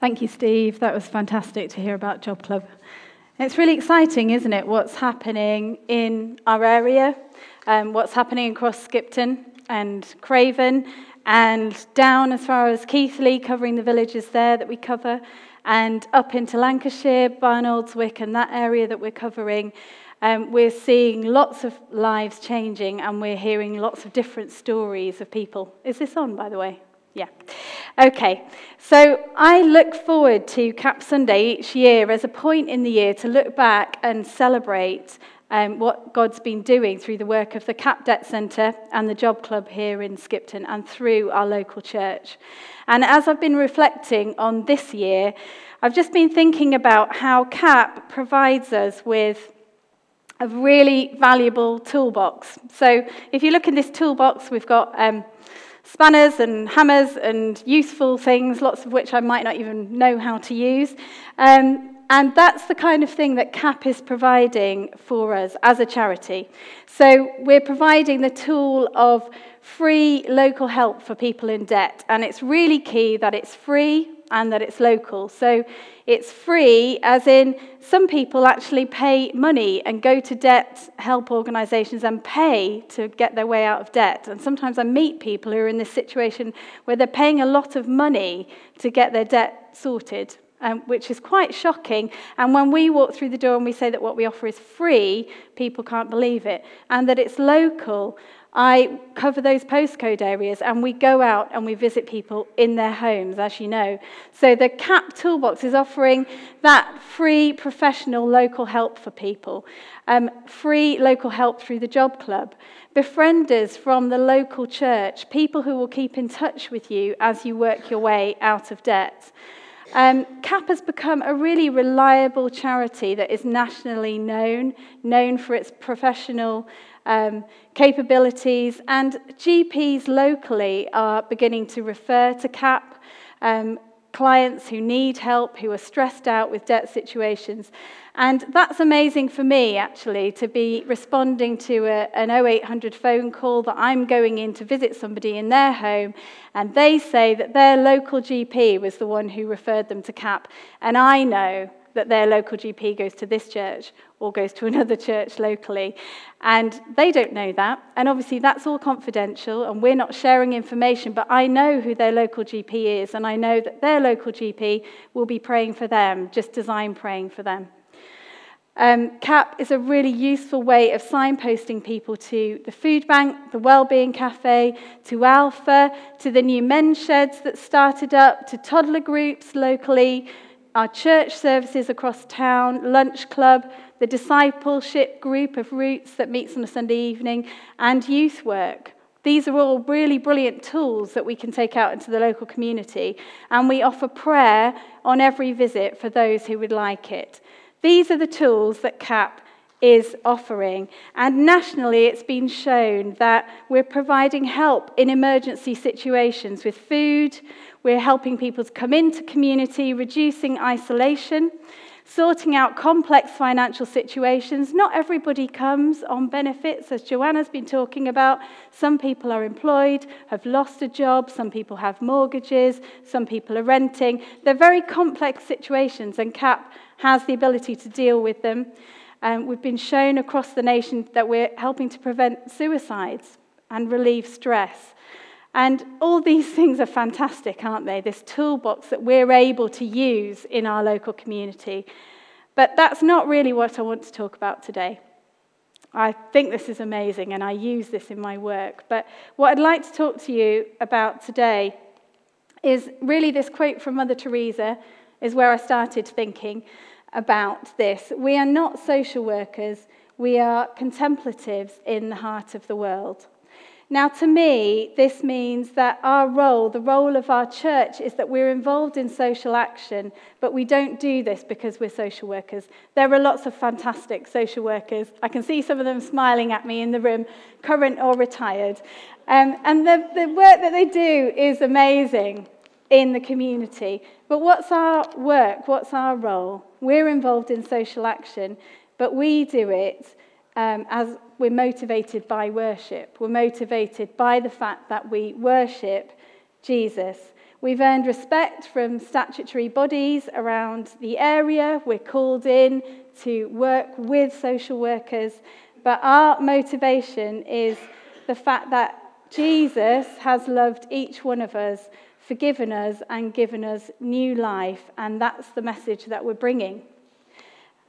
Thank you, Steve. That was fantastic to hear about Job Club. It's really exciting, isn't it, what's happening in our area, um, what's happening across Skipton and Craven, and down as far as Keighley, covering the villages there that we cover, and up into Lancashire, Barnoldswick, and that area that we're covering. Um, we're seeing lots of lives changing, and we're hearing lots of different stories of people. Is this on, by the way? Yeah. Okay. So I look forward to Cap Sunday each year as a point in the year to look back and celebrate um, what God's been doing through the work of the Cap Debt Centre and the Job Club here in Skipton and through our local church. And as I've been reflecting on this year, I've just been thinking about how CAP provides us with a really valuable toolbox. So if you look in this toolbox, we've got um, spanners and hammers and useful things, lots of which I might not even know how to use. Um, and that's the kind of thing that CAP is providing for us as a charity. So we're providing the tool of free local help for people in debt. And it's really key that it's free and that it's local. So it's free, as in some people actually pay money and go to debt help organisations and pay to get their way out of debt. And sometimes I meet people who are in this situation where they're paying a lot of money to get their debt sorted. Um, which is quite shocking. And when we walk through the door and we say that what we offer is free, people can't believe it. And that it's local. I cover those postcode areas and we go out and we visit people in their homes, as you know. So the CAP Toolbox is offering that free professional local help for people, um, free local help through the Job Club, befrienders from the local church, people who will keep in touch with you as you work your way out of debt. Um, CAP has become a really reliable charity that is nationally known, known for its professional um, capabilities, and GPs locally are beginning to refer to CAP. Um, clients who need help, who are stressed out with debt situations. And that's amazing for me, actually, to be responding to a, an 0800 phone call that I'm going in to visit somebody in their home, and they say that their local GP was the one who referred them to CAP. And I know that their local GP goes to this church or goes to another church locally. And they don't know that. And obviously, that's all confidential, and we're not sharing information. But I know who their local GP is, and I know that their local GP will be praying for them, just as I'm praying for them. Um, CAP is a really useful way of signposting people to the food bank, the Wellbeing Cafe, to Alpha, to the new men's sheds that started up, to toddler groups locally, our church services across town, lunch club, the discipleship group of Roots that meets on a Sunday evening, and youth work. These are all really brilliant tools that we can take out into the local community, and we offer prayer on every visit for those who would like it. These are the tools that CAP is offering. And nationally, it's been shown that we're providing help in emergency situations with food, we're helping people to come into community, reducing isolation, sorting out complex financial situations. Not everybody comes on benefits, as Joanna's been talking about. Some people are employed, have lost a job, some people have mortgages, some people are renting. They're very complex situations, and CAP has the ability to deal with them. Um, we've been shown across the nation that we're helping to prevent suicides and relieve stress. And all these things are fantastic, aren't they? This toolbox that we're able to use in our local community. But that's not really what I want to talk about today. I think this is amazing and I use this in my work. But what I'd like to talk to you about today is really this quote from Mother Teresa, is where I started thinking about this. We are not social workers, we are contemplatives in the heart of the world. Now, to me, this means that our role, the role of our church, is that we're involved in social action, but we don't do this because we're social workers. There are lots of fantastic social workers. I can see some of them smiling at me in the room, current or retired. Um, and the, the work that they do is amazing in the community. But what's our work? What's our role? We're involved in social action, but we do it um, as we're motivated by worship. We're motivated by the fact that we worship Jesus. We've earned respect from statutory bodies around the area. We're called in to work with social workers. But our motivation is the fact that Jesus has loved each one of us, forgiven us, and given us new life. And that's the message that we're bringing.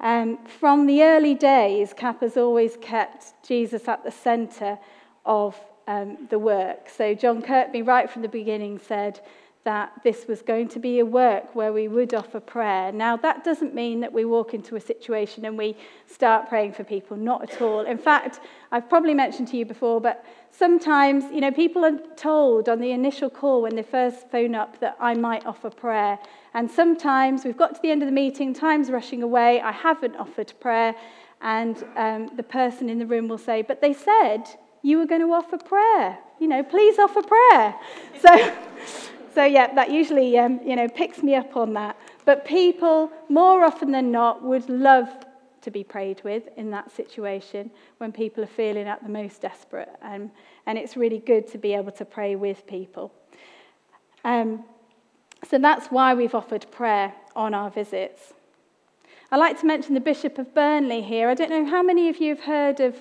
Um, from the early days, CAP has always kept Jesus at the centre of um, the work. So John Kirkby, right from the beginning, said that this was going to be a work where we would offer prayer. Now, that doesn't mean that we walk into a situation and we start praying for people, not at all. In fact, I've probably mentioned to you before, but sometimes, you know, people are told on the initial call when they first phone up that I might offer prayer. And sometimes we've got to the end of the meeting, time's rushing away, I haven't offered prayer, and um, the person in the room will say, But they said you were going to offer prayer. You know, please offer prayer. So, so yeah, that usually, um, you know, picks me up on that. But people, more often than not, would love to be prayed with in that situation when people are feeling at the most desperate. Um, and it's really good to be able to pray with people. Um, so that's why we've offered prayer on our visits. I like to mention the Bishop of Burnley here. I don't know how many of you have heard of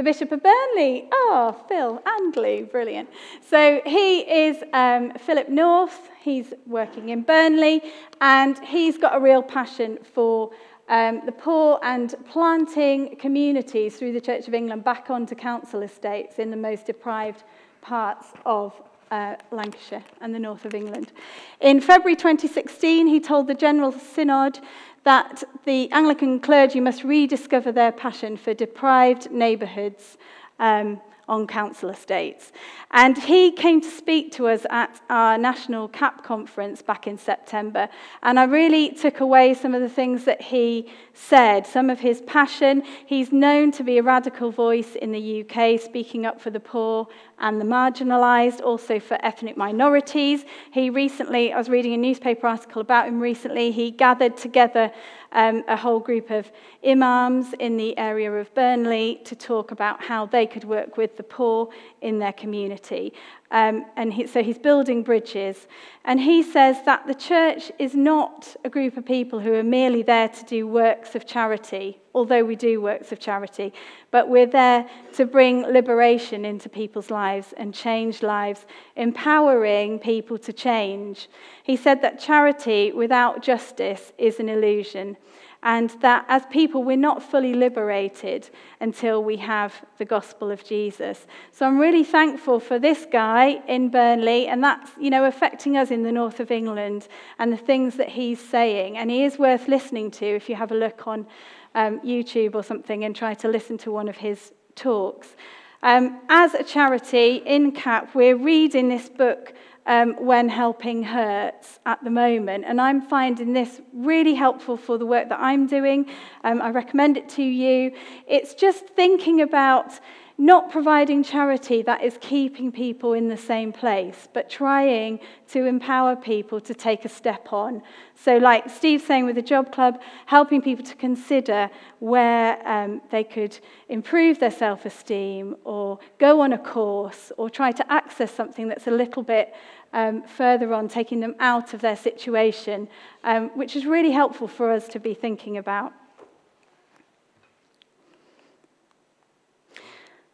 the Bishop of Burnley. Oh, Phil and Lou, brilliant. So he is um, Philip North. He's working in Burnley, and he's got a real passion for um, the poor and planting communities through the Church of England back onto council estates in the most deprived parts of uh, Lancashire and the north of England. In February 2016, he told the General Synod that the Anglican clergy must rediscover their passion for deprived neighbourhoods um, on council estates. And he came to speak to us at our national CAP conference back in September. And I really took away some of the things that he said, some of his passion. He's known to be a radical voice in the UK, speaking up for the poor and the marginalised, also for ethnic minorities. He recently, I was reading a newspaper article about him recently, he gathered together um, a whole group of imams in the area of Burnley to talk about how they could work with the poor in their community. Um, and he, so he's building bridges. And he says that the church is not a group of people who are merely there to do works of charity, although we do works of charity, but we're there to bring liberation into people's lives and change lives, empowering people to change. He said that charity without justice is an illusion and that as people, we're not fully liberated until we have the gospel of Jesus. So I'm really thankful for this guy in Burnley, and that's, you know, affecting us in the north of England and the things that he's saying. And he is worth listening to if you have a look on um, YouTube or something and try to listen to one of his talks. Um, as a charity in CAP, we're reading this book um, when helping hurts at the moment. And I'm finding this really helpful for the work that I'm doing. Um, I recommend it to you. It's just thinking about not providing charity that is keeping people in the same place, but trying to empower people to take a step on. So, like Steve's saying with the Job Club, helping people to consider where um, they could improve their self esteem or go on a course or try to access something that's a little bit um, further on, taking them out of their situation, um, which is really helpful for us to be thinking about.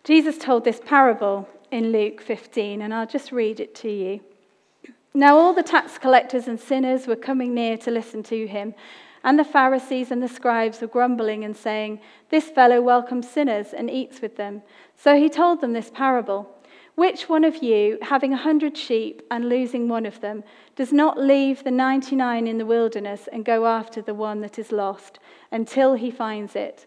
Jesus told this parable in Luke 15, and I'll just read it to you. Now, all the tax collectors and sinners were coming near to listen to him, and the Pharisees and the scribes were grumbling and saying, This fellow welcomes sinners and eats with them. So he told them this parable. Which one of you, having a hundred sheep and losing one of them, does not leave the 99 in the wilderness and go after the one that is lost until he finds it?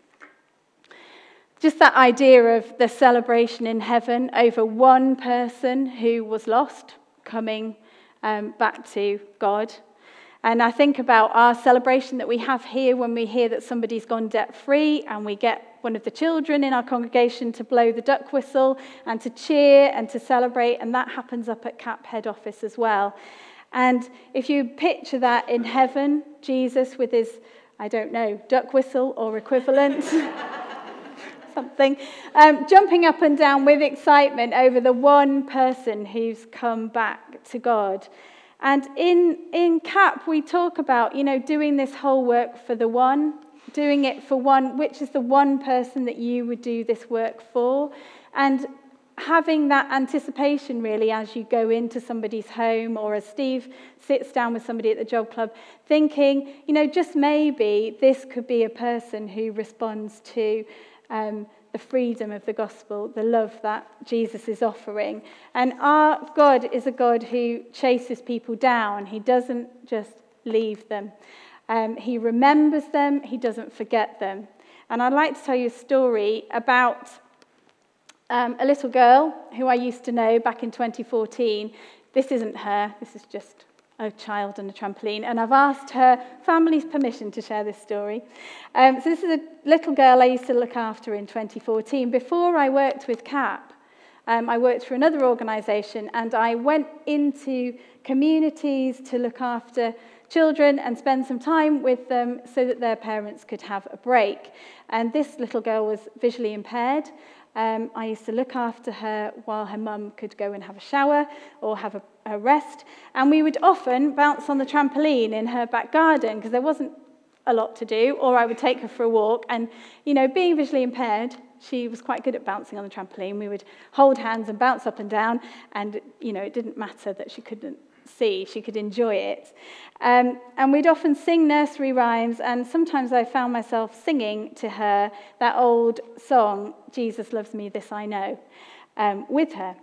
Just that idea of the celebration in heaven over one person who was lost coming um, back to God. And I think about our celebration that we have here when we hear that somebody's gone debt free and we get one of the children in our congregation to blow the duck whistle and to cheer and to celebrate. And that happens up at CAP head office as well. And if you picture that in heaven, Jesus with his, I don't know, duck whistle or equivalent. something, um, jumping up and down with excitement over the one person who's come back to God. And in, in CAP, we talk about, you know, doing this whole work for the one, doing it for one, which is the one person that you would do this work for. And having that anticipation really as you go into somebody's home or as Steve sits down with somebody at the job club, thinking, you know, just maybe this could be a person who responds to um, the freedom of the gospel, the love that Jesus is offering. And our God is a God who chases people down, He doesn't just leave them. Um, he remembers them, He doesn't forget them. And I'd like to tell you a story about um, a little girl who I used to know back in 2014. This isn't her, this is just a child and a trampoline, and I've asked her family's permission to share this story. Um, so, this is a little girl I used to look after in 2014. Before I worked with CAP, um, I worked for another organisation and I went into communities to look after children and spend some time with them so that their parents could have a break. And this little girl was visually impaired. Um, I used to look after her while her mum could go and have a shower or have a, a rest. And we would often bounce on the trampoline in her back garden because there wasn't a lot to do, or I would take her for a walk. And, you know, being visually impaired, she was quite good at bouncing on the trampoline. We would hold hands and bounce up and down, and, you know, it didn't matter that she couldn't see, she could enjoy it. Um, and we'd often sing nursery rhymes, and sometimes I found myself singing to her that old song, Jesus Loves Me, This I Know, um, with her.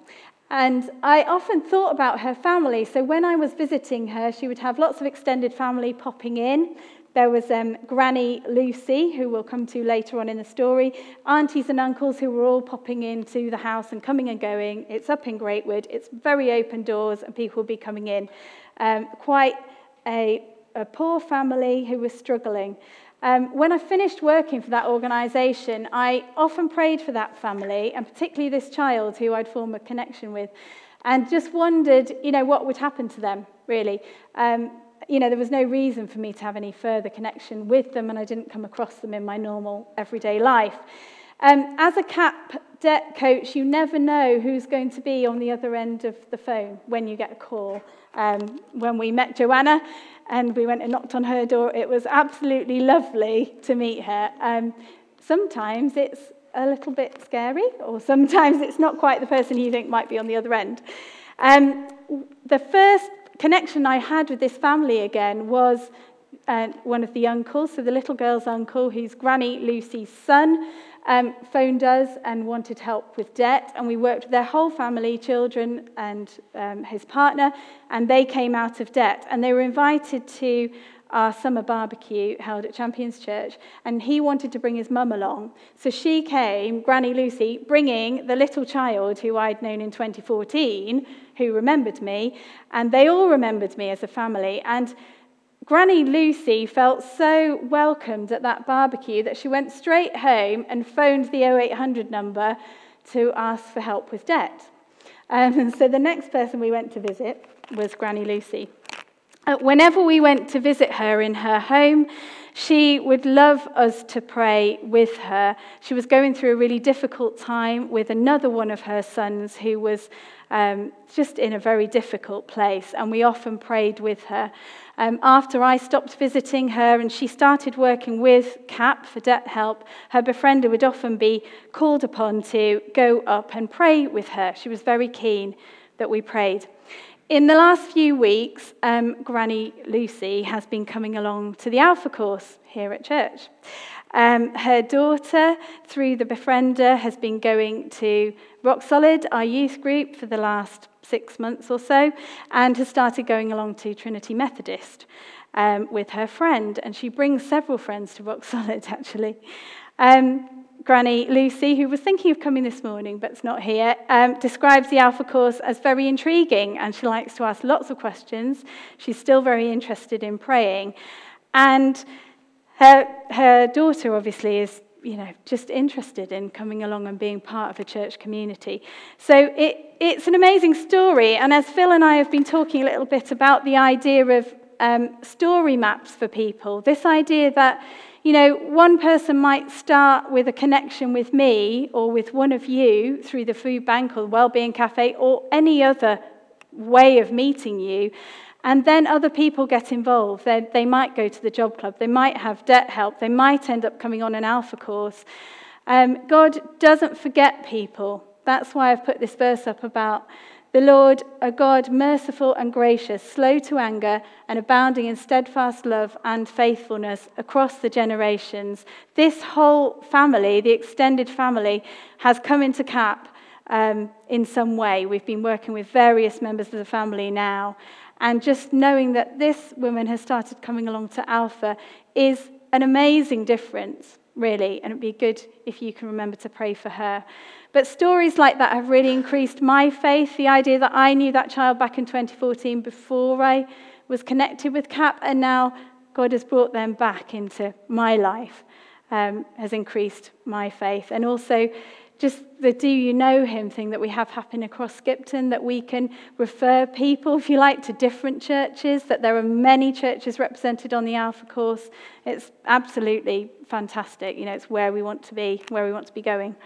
And I often thought about her family. So when I was visiting her, she would have lots of extended family popping in. There was um, Granny Lucy, who we'll come to later on in the story, aunties and uncles who were all popping into the house and coming and going. It's up in Greatwood, it's very open doors, and people will be coming in. Um, quite a, a poor family who was struggling. Um, when I finished working for that organisation, I often prayed for that family, and particularly this child who I'd formed a connection with, and just wondered, you know, what would happen to them, really. Um, you know, there was no reason for me to have any further connection with them, and I didn't come across them in my normal everyday life. Um, as a CAP debt coach, you never know who's going to be on the other end of the phone when you get a call. Um, when we met Joanna and we went and knocked on her door, it was absolutely lovely to meet her. Um, sometimes it's a little bit scary, or sometimes it's not quite the person you think might be on the other end. Um, the first connection I had with this family again was uh, one of the uncles, so the little girl's uncle, who's Granny Lucy's son, um, phoned us and wanted help with debt. And we worked with their whole family, children and um, his partner, and they came out of debt. And they were invited to our summer barbecue held at Champions Church, and he wanted to bring his mum along. So she came, Granny Lucy, bringing the little child who I'd known in 2014, who remembered me, and they all remembered me as a family. And Granny Lucy felt so welcomed at that barbecue that she went straight home and phoned the 0800 number to ask for help with debt. Um, so the next person we went to visit was Granny Lucy. Uh, whenever we went to visit her in her home, she would love us to pray with her. She was going through a really difficult time with another one of her sons who was um, just in a very difficult place, and we often prayed with her. Um, after I stopped visiting her and she started working with CAP for debt help, her befriender would often be called upon to go up and pray with her. She was very keen that we prayed. In the last few weeks, um, Granny Lucy has been coming along to the Alpha course here at church. Um, her daughter, through the befriender, has been going to Rock Solid, our youth group, for the last six months or so, and has started going along to Trinity Methodist um, with her friend. And she brings several friends to Rock Solid, actually. Um, Granny Lucy, who was thinking of coming this morning but's not here, um, describes the Alpha course as very intriguing and she likes to ask lots of questions. She's still very interested in praying. And her, her daughter, obviously, is you know, just interested in coming along and being part of a church community. So it, it's an amazing story. And as Phil and I have been talking a little bit about the idea of um, story maps for people, this idea that, you know, one person might start with a connection with me or with one of you through the food bank or the Wellbeing Cafe or any other way of meeting you. And then other people get involved. They, they might go to the job club, they might have debt help, they might end up coming on an alpha course. Um, God doesn't forget people. That's why I've put this verse up about the Lord, a God merciful and gracious, slow to anger, and abounding in steadfast love and faithfulness across the generations. This whole family, the extended family, has come into CAP um, in some way. We've been working with various members of the family now. And just knowing that this woman has started coming along to Alpha is an amazing difference, really. And it'd be good if you can remember to pray for her. But stories like that have really increased my faith. The idea that I knew that child back in 2014 before I was connected with CAP, and now God has brought them back into my life, um, has increased my faith. And also, just the do you know him thing that we have happen across Skipton, that we can refer people, if you like, to different churches, that there are many churches represented on the Alpha course. It's absolutely fantastic. You know, it's where we want to be, where we want to be going.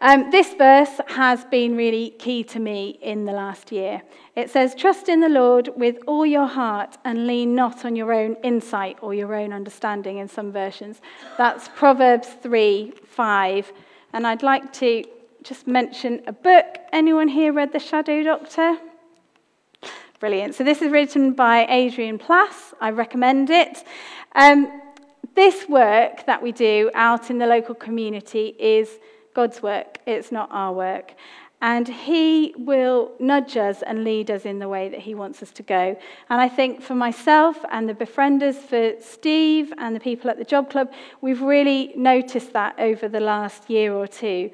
Um, this verse has been really key to me in the last year. It says, Trust in the Lord with all your heart and lean not on your own insight or your own understanding in some versions. That's Proverbs 3 5. And I'd like to just mention a book. Anyone here read The Shadow Doctor? Brilliant. So this is written by Adrian Plass. I recommend it. Um, this work that we do out in the local community is God's work, it's not our work. And He will nudge us and lead us in the way that He wants us to go. And I think for myself and the befrienders, for Steve and the people at the Job Club, we've really noticed that over the last year or two.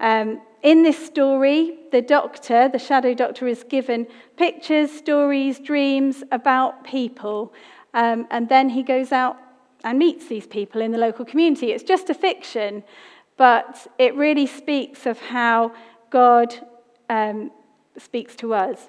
Um, in this story, the doctor, the shadow doctor, is given pictures, stories, dreams about people. Um, and then he goes out and meets these people in the local community. It's just a fiction, but it really speaks of how God um, speaks to us.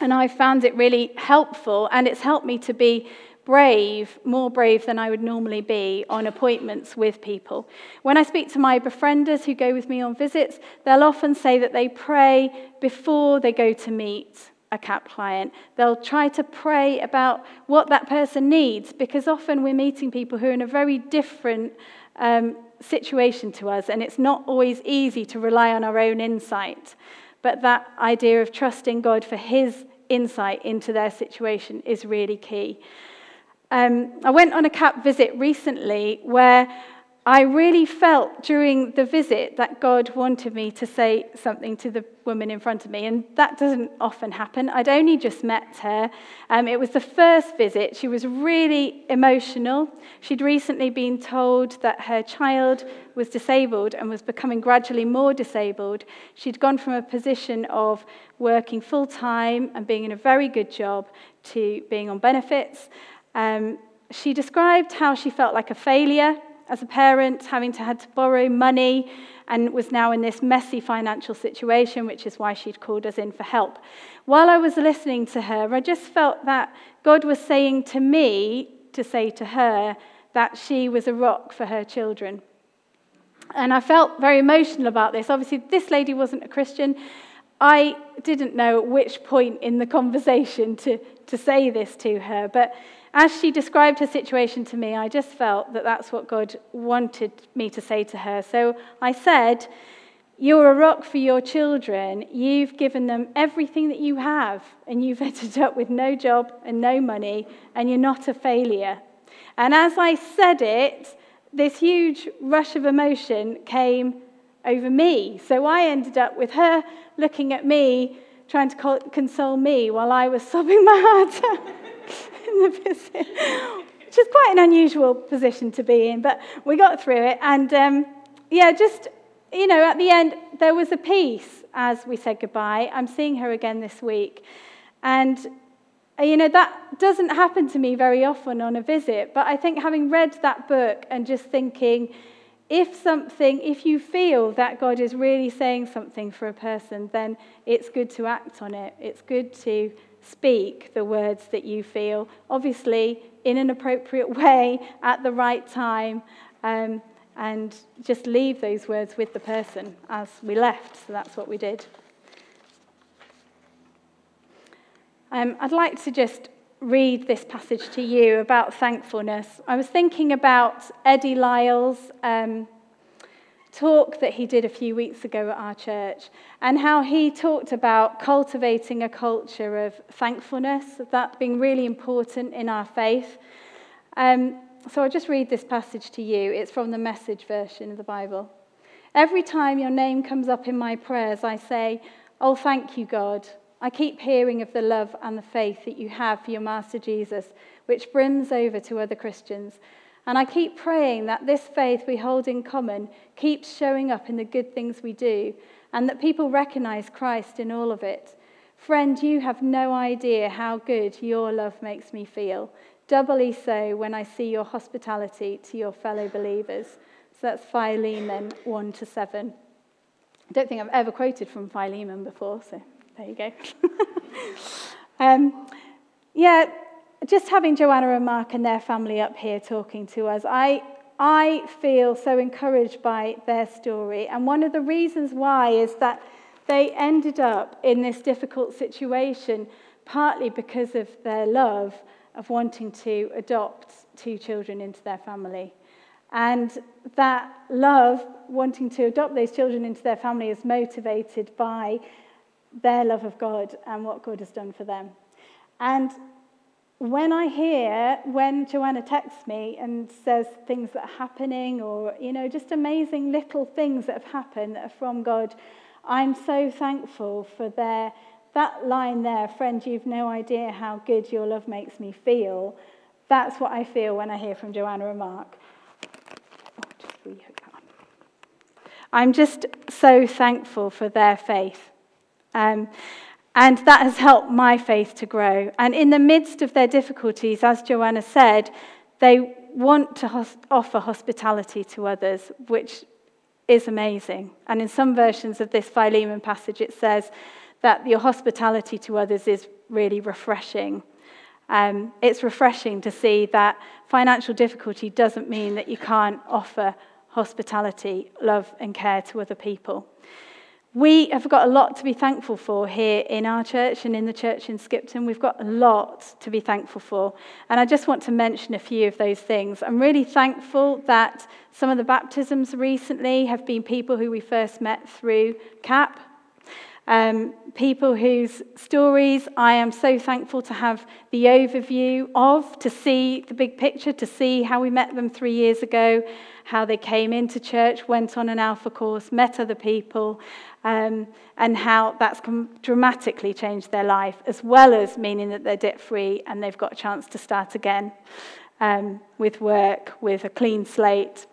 And I found it really helpful, and it's helped me to be brave, more brave than I would normally be on appointments with people. When I speak to my befrienders who go with me on visits, they'll often say that they pray before they go to meet a CAP client. They'll try to pray about what that person needs because often we're meeting people who are in a very different um, situation to us, and it's not always easy to rely on our own insight. But that idea of trusting God for His insight into their situation is really key. Um, I went on a CAP visit recently where I really felt during the visit that God wanted me to say something to the woman in front of me, and that doesn't often happen. I'd only just met her. Um, it was the first visit. She was really emotional. She'd recently been told that her child was disabled and was becoming gradually more disabled. She'd gone from a position of working full time and being in a very good job to being on benefits. Um, she described how she felt like a failure as a parent, having to had to borrow money, and was now in this messy financial situation, which is why she'd called us in for help. While I was listening to her, I just felt that God was saying to me to say to her that she was a rock for her children. And I felt very emotional about this. Obviously, this lady wasn't a Christian. I didn't know at which point in the conversation to, to say this to her, but as she described her situation to me, I just felt that that's what God wanted me to say to her. So I said, You're a rock for your children. You've given them everything that you have, and you've ended up with no job and no money, and you're not a failure. And as I said it, this huge rush of emotion came over me. So I ended up with her looking at me, trying to console me while I was sobbing my heart out in the which is quite an unusual position to be in, but we got through it. And um, yeah, just, you know, at the end, there was a peace as we said goodbye. I'm seeing her again this week. And, uh, you know, that doesn't happen to me very often on a visit, but I think having read that book and just thinking, if something, if you feel that God is really saying something for a person, then it's good to act on it. It's good to speak the words that you feel, obviously in an appropriate way at the right time, um, and just leave those words with the person as we left. So that's what we did. Um, I'd like to just read this passage to you about thankfulness. I was thinking about Eddie Lyle's um, talk that he did a few weeks ago at our church and how he talked about cultivating a culture of thankfulness, that being really important in our faith. Um, so I'll just read this passage to you. It's from the message version of the Bible. Every time your name comes up in my prayers, I say, Oh, thank you, God. I keep hearing of the love and the faith that you have for your Master Jesus, which brims over to other Christians. And I keep praying that this faith we hold in common keeps showing up in the good things we do, and that people recognize Christ in all of it. Friend, you have no idea how good your love makes me feel. Doubly so when I see your hospitality to your fellow believers. So that's Philemon 1 to 7. I don't think I've ever quoted from Philemon before, so there you go. um, yeah, just having Joanna and Mark and their family up here talking to us, I, I feel so encouraged by their story. And one of the reasons why is that they ended up in this difficult situation partly because of their love of wanting to adopt two children into their family. And that love, wanting to adopt those children into their family, is motivated by their love of God and what God has done for them. And when I hear, when Joanna texts me and says things that are happening, or, you know, just amazing little things that have happened that are from God, I'm so thankful for their, that line there, friend, you've no idea how good your love makes me feel. That's what I feel when I hear from Joanna and Mark. Oh, I'm just so thankful for their faith. Um, and that has helped my faith to grow. And in the midst of their difficulties, as Joanna said, they want to hos- offer hospitality to others, which is amazing. And in some versions of this Philemon passage, it says that your hospitality to others is really refreshing. Um, it's refreshing to see that financial difficulty doesn't mean that you can't offer hospitality, love, and care to other people. We have got a lot to be thankful for here in our church and in the church in Skipton. We've got a lot to be thankful for. And I just want to mention a few of those things. I'm really thankful that some of the baptisms recently have been people who we first met through CAP. Um, people whose stories I am so thankful to have the overview of, to see the big picture, to see how we met them three years ago, how they came into church, went on an alpha course, met other people, um, and how that's dramatically changed their life, as well as meaning that they're debt free and they've got a chance to start again um, with work, with a clean slate.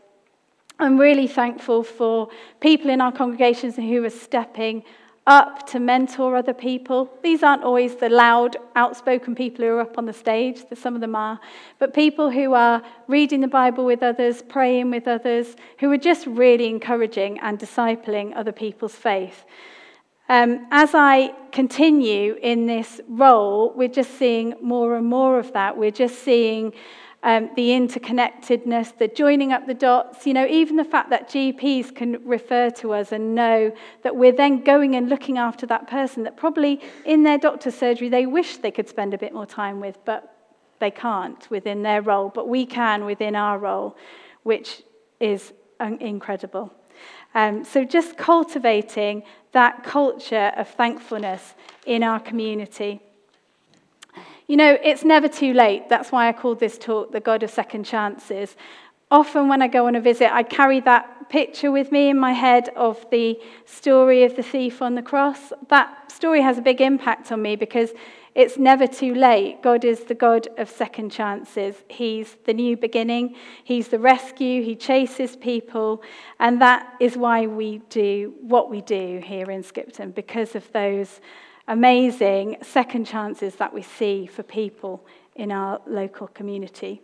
I'm really thankful for people in our congregations who are stepping up to mentor other people. These aren't always the loud, outspoken people who are up on the stage, some of them are, but people who are reading the Bible with others, praying with others, who are just really encouraging and discipling other people's faith. Um, as I continue in this role, we're just seeing more and more of that. We're just seeing um, the interconnectedness, the joining up the dots, you know, even the fact that GPs can refer to us and know that we're then going and looking after that person that probably in their doctor's surgery they wish they could spend a bit more time with, but they can't within their role, but we can within our role, which is incredible. Um, so just cultivating that culture of thankfulness in our community. You know, it's never too late. That's why I called this talk The God of Second Chances. Often, when I go on a visit, I carry that picture with me in my head of the story of the thief on the cross. That story has a big impact on me because it's never too late. God is the God of second chances. He's the new beginning, He's the rescue, He chases people. And that is why we do what we do here in Skipton, because of those amazing second chances that we see for people in our local community.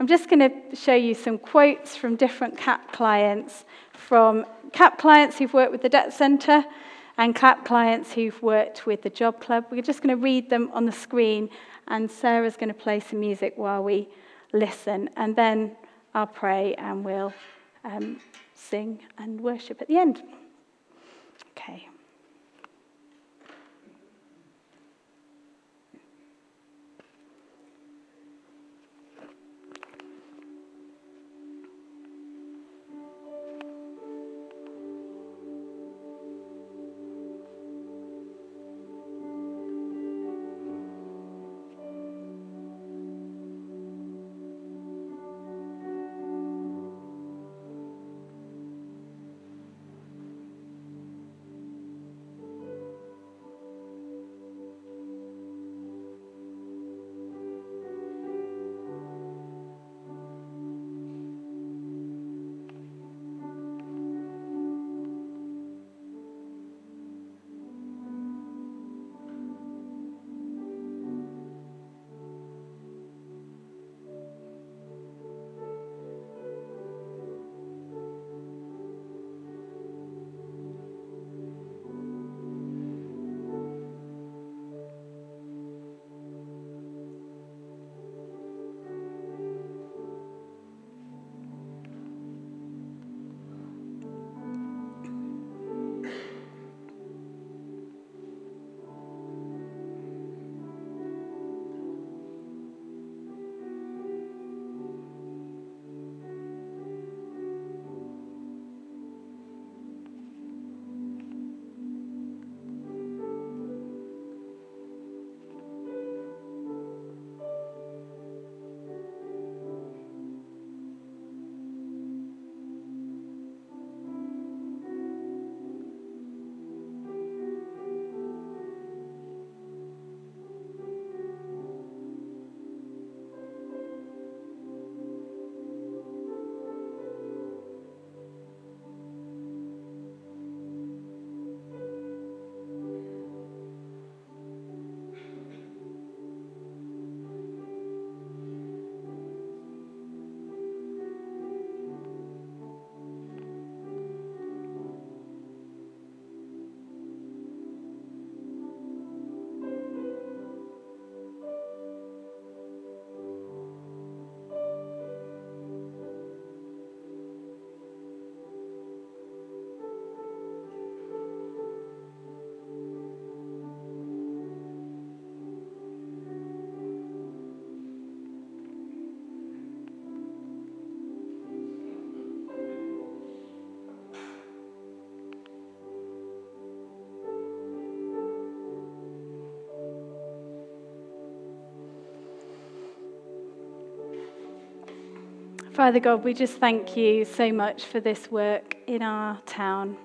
I'm just going to show you some quotes from different CAP clients, from CAP clients who've worked with the Debt Centre and CAP clients who've worked with the Job Club. We're just going to read them on the screen, and Sarah's going to play some music while we listen, and then I'll pray and we'll um, sing and worship at the end. Okay. Father God, we just thank you so much for this work in our town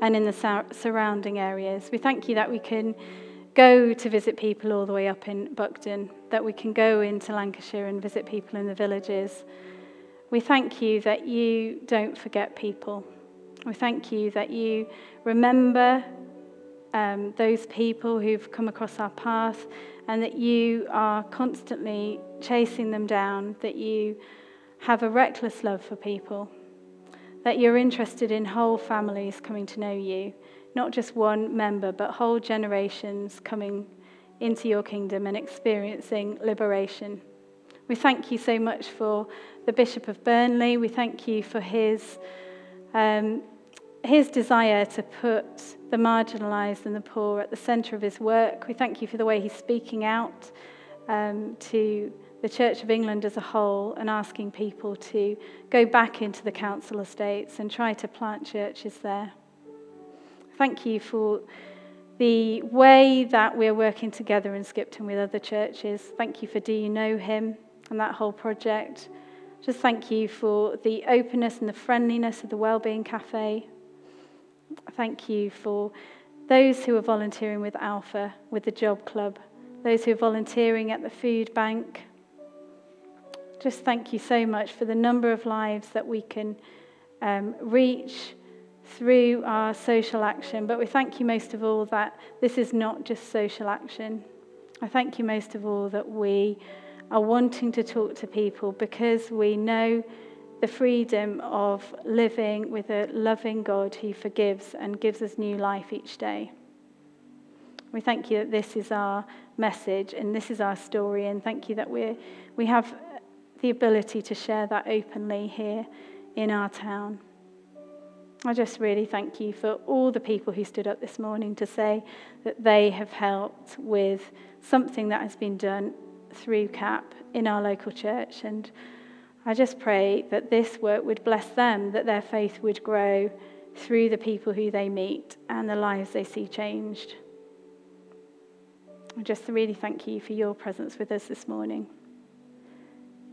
and in the surrounding areas. We thank you that we can go to visit people all the way up in Buckden, that we can go into Lancashire and visit people in the villages. We thank you that you don't forget people. We thank you that you remember um, those people who've come across our path and that you are constantly chasing them down, that you have a reckless love for people, that you're interested in whole families coming to know you, not just one member, but whole generations coming into your kingdom and experiencing liberation. We thank you so much for the Bishop of Burnley. We thank you for his, um, his desire to put the marginalized and the poor at the center of his work. We thank you for the way he's speaking out um, to the Church of England as a whole and asking people to go back into the council estates and try to plant churches there. Thank you for the way that we're working together in Skipton with other churches. Thank you for Do You Know Him and that whole project. Just thank you for the openness and the friendliness of the Wellbeing Cafe. Thank you for those who are volunteering with Alpha, with the Job Club, those who are volunteering at the food bank. Just thank you so much for the number of lives that we can um, reach through our social action. But we thank you most of all that this is not just social action. I thank you most of all that we are wanting to talk to people because we know the freedom of living with a loving God who forgives and gives us new life each day. We thank you that this is our message and this is our story, and thank you that we we have the ability to share that openly here in our town. I just really thank you for all the people who stood up this morning to say that they have helped with something that has been done through CAP in our local church. And I just pray that this work would bless them, that their faith would grow through the people who they meet and the lives they see changed. I just really thank you for your presence with us this morning.